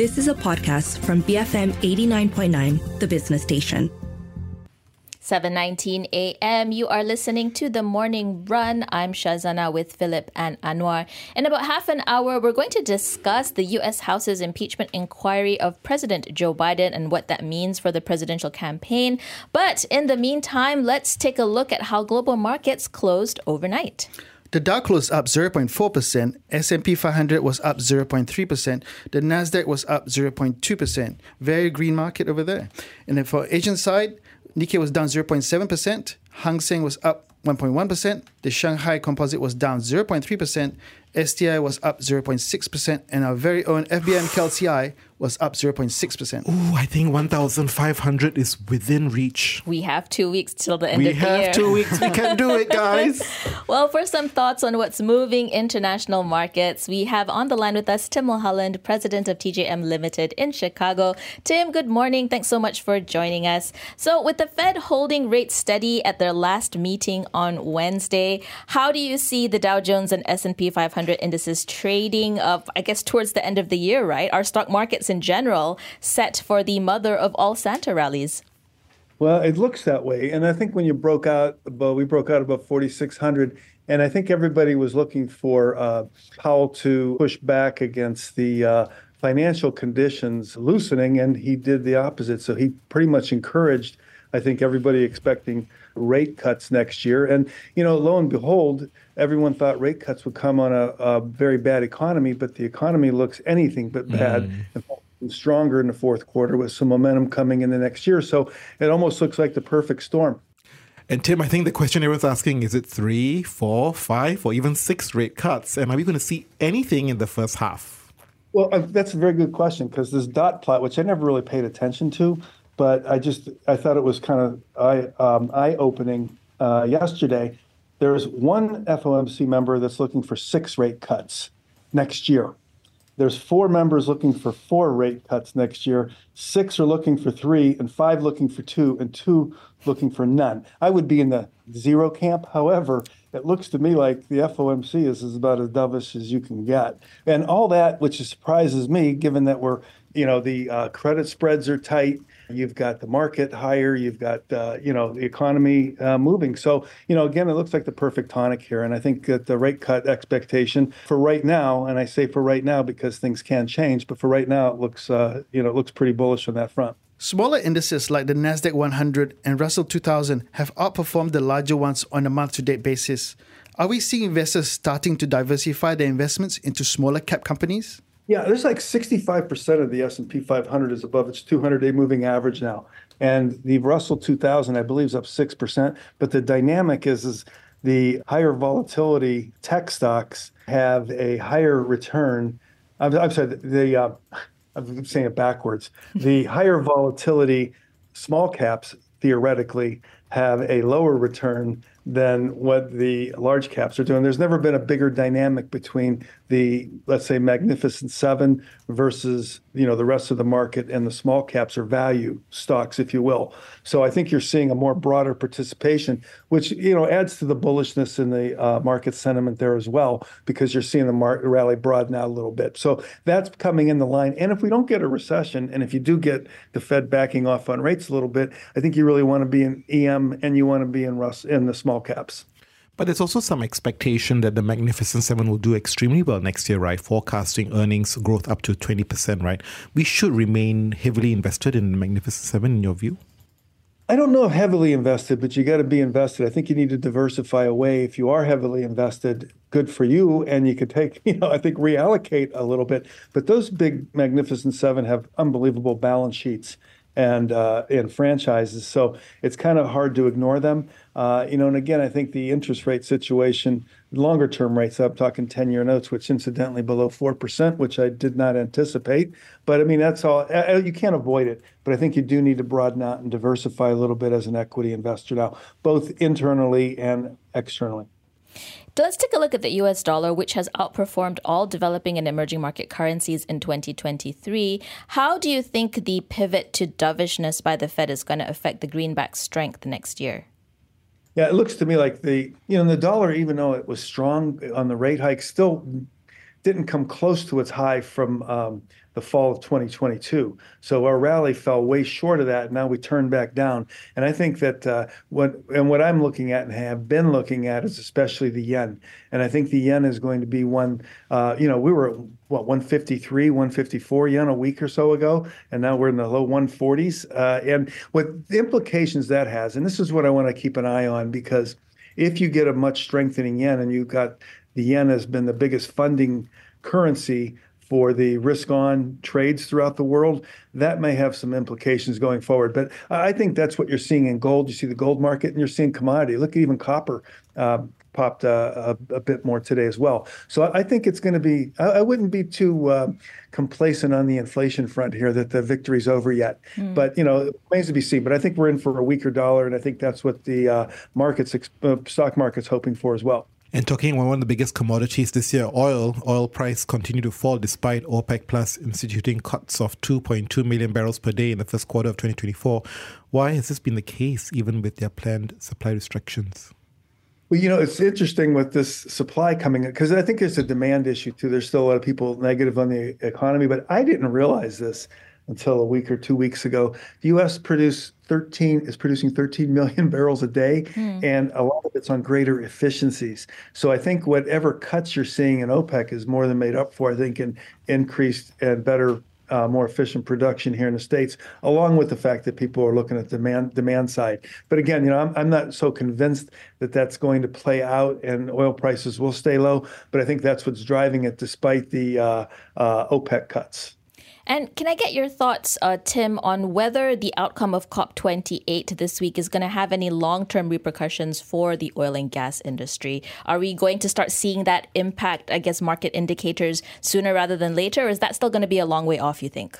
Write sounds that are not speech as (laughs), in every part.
This is a podcast from BFM 89.9, the business station. 7:19 a.m. You are listening to the Morning Run. I'm Shazana with Philip and Anwar. In about half an hour, we're going to discuss the U.S. House's impeachment inquiry of President Joe Biden and what that means for the presidential campaign. But in the meantime, let's take a look at how global markets closed overnight. The Dow closed up 0.4%, S&P 500 was up 0.3%, the Nasdaq was up 0.2%. Very green market over there. And then for Asian side, Nikkei was down 0.7%, Hang Seng was up 1.1%, the Shanghai Composite was down 0.3%, STI was up 0.6%, and our very own FBM KLCI (sighs) was up 0.6%. Ooh, I think 1,500 is within reach. We have two weeks till the end we of the year. We have two weeks. We can do it, guys. (laughs) well, for some thoughts on what's moving international markets, we have on the line with us Tim Mulholland, president of TJM Limited in Chicago. Tim, good morning. Thanks so much for joining us. So, with the Fed holding rates steady at their last meeting on Wednesday, how do you see the Dow Jones and S&P 500 indices trading of I guess, towards the end of the year, right? Our stock markets in general set for the mother of all Santa rallies? Well, it looks that way. And I think when you broke out, about, we broke out about 4,600. And I think everybody was looking for uh, Powell to push back against the uh, financial conditions loosening, and he did the opposite. So he pretty much encouraged, I think, everybody expecting rate cuts next year. And, you know, lo and behold, everyone thought rate cuts would come on a, a very bad economy, but the economy looks anything but bad. Mm stronger in the fourth quarter with some momentum coming in the next year. So it almost looks like the perfect storm. And Tim, I think the question everyone's asking is it three, four, five, or even six rate cuts? And are we going to see anything in the first half? Well, uh, that's a very good question because this dot plot, which I never really paid attention to, but I just I thought it was kind of eye um, eye opening uh, yesterday. There's one FOMC member that's looking for six rate cuts next year. There's four members looking for four rate cuts next year. Six are looking for three, and five looking for two, and two looking for none. I would be in the zero camp. However, it looks to me like the FOMC is, is about as dovish as you can get. And all that, which surprises me, given that we're, you know, the uh, credit spreads are tight You've got the market higher. You've got uh, you know the economy uh, moving. So you know again, it looks like the perfect tonic here. And I think that the rate cut expectation for right now, and I say for right now because things can change, but for right now, it looks uh, you know it looks pretty bullish on that front. Smaller indices like the Nasdaq 100 and Russell 2000 have outperformed the larger ones on a month-to-date basis. Are we seeing investors starting to diversify their investments into smaller cap companies? Yeah, there's like 65% of the S&P 500 is above its 200-day moving average now. And the Russell 2000, I believe, is up 6%. But the dynamic is, is the higher volatility tech stocks have a higher return. I'm, I'm sorry, the, uh, I'm saying it backwards. The higher volatility small caps theoretically have a lower return than what the large caps are doing. There's never been a bigger dynamic between the, let's say, Magnificent Seven versus you know the rest of the market and the small caps or value stocks, if you will. So I think you're seeing a more broader participation, which you know adds to the bullishness in the uh, market sentiment there as well, because you're seeing the market rally broaden out a little bit. So that's coming in the line. And if we don't get a recession, and if you do get the Fed backing off on rates a little bit, I think you really want to be in EM and you want to be in Russ in the small caps. But there's also some expectation that the Magnificent Seven will do extremely well next year, right? Forecasting earnings growth up to 20%, right? We should remain heavily invested in the Magnificent Seven, in your view? I don't know if heavily invested, but you got to be invested. I think you need to diversify away. If you are heavily invested, good for you. And you could take, (laughs) you know, I think reallocate a little bit. But those big Magnificent Seven have unbelievable balance sheets and uh, and franchises. So it's kind of hard to ignore them. Uh, you know, and again, I think the interest rate situation, longer term rates, I'm talking 10 year notes, which incidentally below 4%, which I did not anticipate. But I mean, that's all, you can't avoid it. But I think you do need to broaden out and diversify a little bit as an equity investor now, both internally and externally. Let's take a look at the US dollar, which has outperformed all developing and emerging market currencies in 2023. How do you think the pivot to dovishness by the Fed is going to affect the greenback's strength next year? Yeah, it looks to me like the you know the dollar, even though it was strong on the rate hike, still didn't come close to its high from um, the fall of 2022. So our rally fell way short of that. And now we turned back down. And I think that uh, what and what I'm looking at and have been looking at is especially the yen. And I think the yen is going to be one. Uh, you know, we were what 153, 154 yen a week or so ago, and now we're in the low 140s. Uh, and what the implications that has, and this is what I want to keep an eye on because if you get a much strengthening yen and you've got the yen has been the biggest funding currency for the risk on trades throughout the world, that may have some implications going forward. But I think that's what you're seeing in gold. You see the gold market and you're seeing commodity. Look at even copper. Uh, popped uh, a, a, bit more today as well. So I think it's going to be, I, I, wouldn't be too uh, complacent on the inflation front here that the victory's over yet. Mm. But, you know, it remains to be seen. But I think we're in for a weaker dollar. And I think that's what the uh, markets, uh, stock market's hoping for as well. And talking about one of the biggest commodities this year, oil. Oil price continued to fall despite OPEC Plus instituting cuts of 2.2 million barrels per day in the first quarter of 2024. Why has this been the case, even with their planned supply restrictions? Well, you know, it's interesting with this supply coming in because I think there's a demand issue too. There's still a lot of people negative on the economy, but I didn't realize this until a week or two weeks ago. The U.S. produced 13 is producing 13 (laughs) million barrels a day, mm. and a lot of it's on greater efficiencies. So I think whatever cuts you're seeing in OPEC is more than made up for. I think in increased and better uh, more efficient production here in the states, along with the fact that people are looking at demand demand side. But again, you know, I'm, I'm not so convinced that that's going to play out and oil prices will stay low. But I think that's what's driving it, despite the uh, uh, OPEC cuts. And can I get your thoughts, uh, Tim, on whether the outcome of COP28 this week is going to have any long term repercussions for the oil and gas industry? Are we going to start seeing that impact, I guess, market indicators sooner rather than later, or is that still going to be a long way off, you think?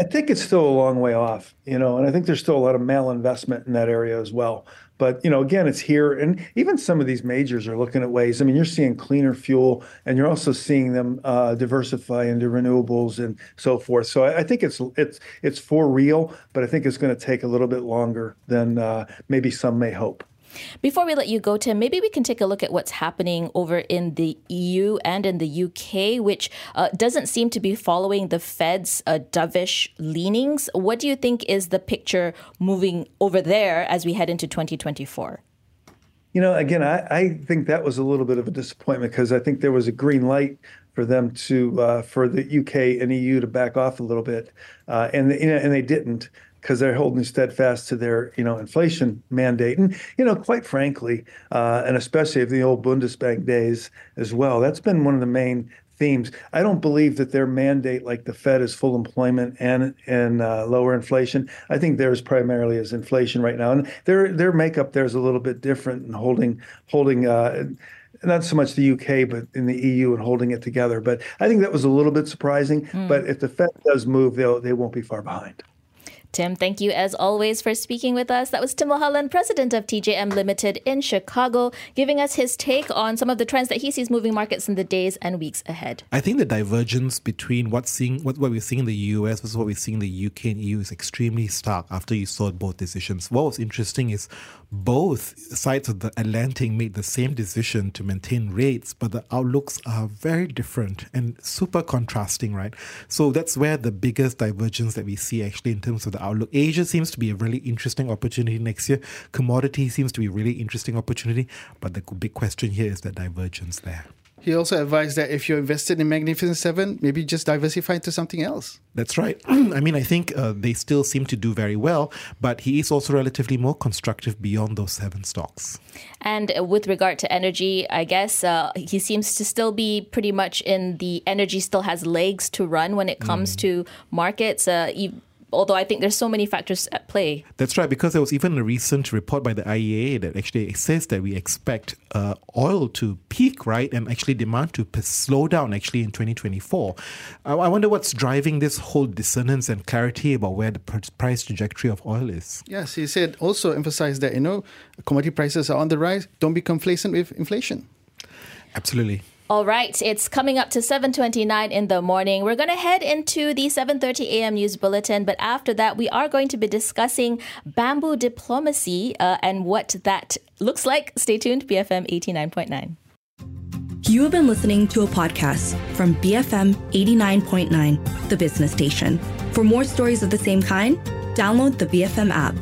I think it's still a long way off, you know, and I think there's still a lot of male investment in that area as well. But you know, again, it's here, and even some of these majors are looking at ways. I mean, you're seeing cleaner fuel, and you're also seeing them uh, diversify into renewables and so forth. So I, I, think it's it's it's for real, but I think it's going to take a little bit longer than uh, maybe some may hope. Before we let you go, Tim, maybe we can take a look at what's happening over in the EU and in the UK, which uh, doesn't seem to be following the Fed's uh, dovish leanings. What do you think is the picture moving over there as we head into 2024? You know, again, I, I think that was a little bit of a disappointment because I think there was a green light for them to uh, for the UK and EU to back off a little bit, uh, and you know, and they didn't because they're holding steadfast to their, you know, inflation mandate. And, you know, quite frankly, uh, and especially of the old Bundesbank days as well, that's been one of the main themes. I don't believe that their mandate, like the Fed, is full employment and and uh, lower inflation. I think theirs primarily is inflation right now, and their their makeup there is a little bit different and holding holding. Uh, not so much the UK, but in the EU and holding it together. But I think that was a little bit surprising. Mm. But if the Fed does move, they'll they won't be far behind. Tim, thank you as always for speaking with us. That was Tim Mulholland, president of TJM Limited in Chicago, giving us his take on some of the trends that he sees moving markets in the days and weeks ahead. I think the divergence between what's seeing, what, what we're seeing in the US versus what we're seeing in the UK and EU is extremely stark after you saw both decisions. What was interesting is both sides of the Atlantic made the same decision to maintain rates, but the outlooks are very different and super contrasting, right? So that's where the biggest divergence that we see actually in terms of the outlook. Asia seems to be a really interesting opportunity next year. Commodity seems to be a really interesting opportunity, but the big question here is the divergence there. He also advised that if you're invested in Magnificent Seven, maybe just diversify into something else. That's right. (clears throat) I mean, I think uh, they still seem to do very well, but he is also relatively more constructive beyond those seven stocks. And with regard to energy, I guess uh, he seems to still be pretty much in the energy still has legs to run when it comes mm. to markets. Uh, although I think there's so many factors at play. That's right, because there was even a recent report by the IEA that actually says that we expect uh, oil to peak, right, and actually demand to slow down actually in 2024. I, I wonder what's driving this whole dissonance and clarity about where the price trajectory of oil is. Yes, he said also emphasized that, you know, commodity prices are on the rise. Don't be complacent with inflation. Absolutely. All right, it's coming up to 7:29 in the morning. We're going to head into the 7:30 a.m. news bulletin, but after that we are going to be discussing bamboo diplomacy uh, and what that looks like. Stay tuned, BFM 89.9. You have been listening to a podcast from BFM 89.9, the business station. For more stories of the same kind, download the BFM app.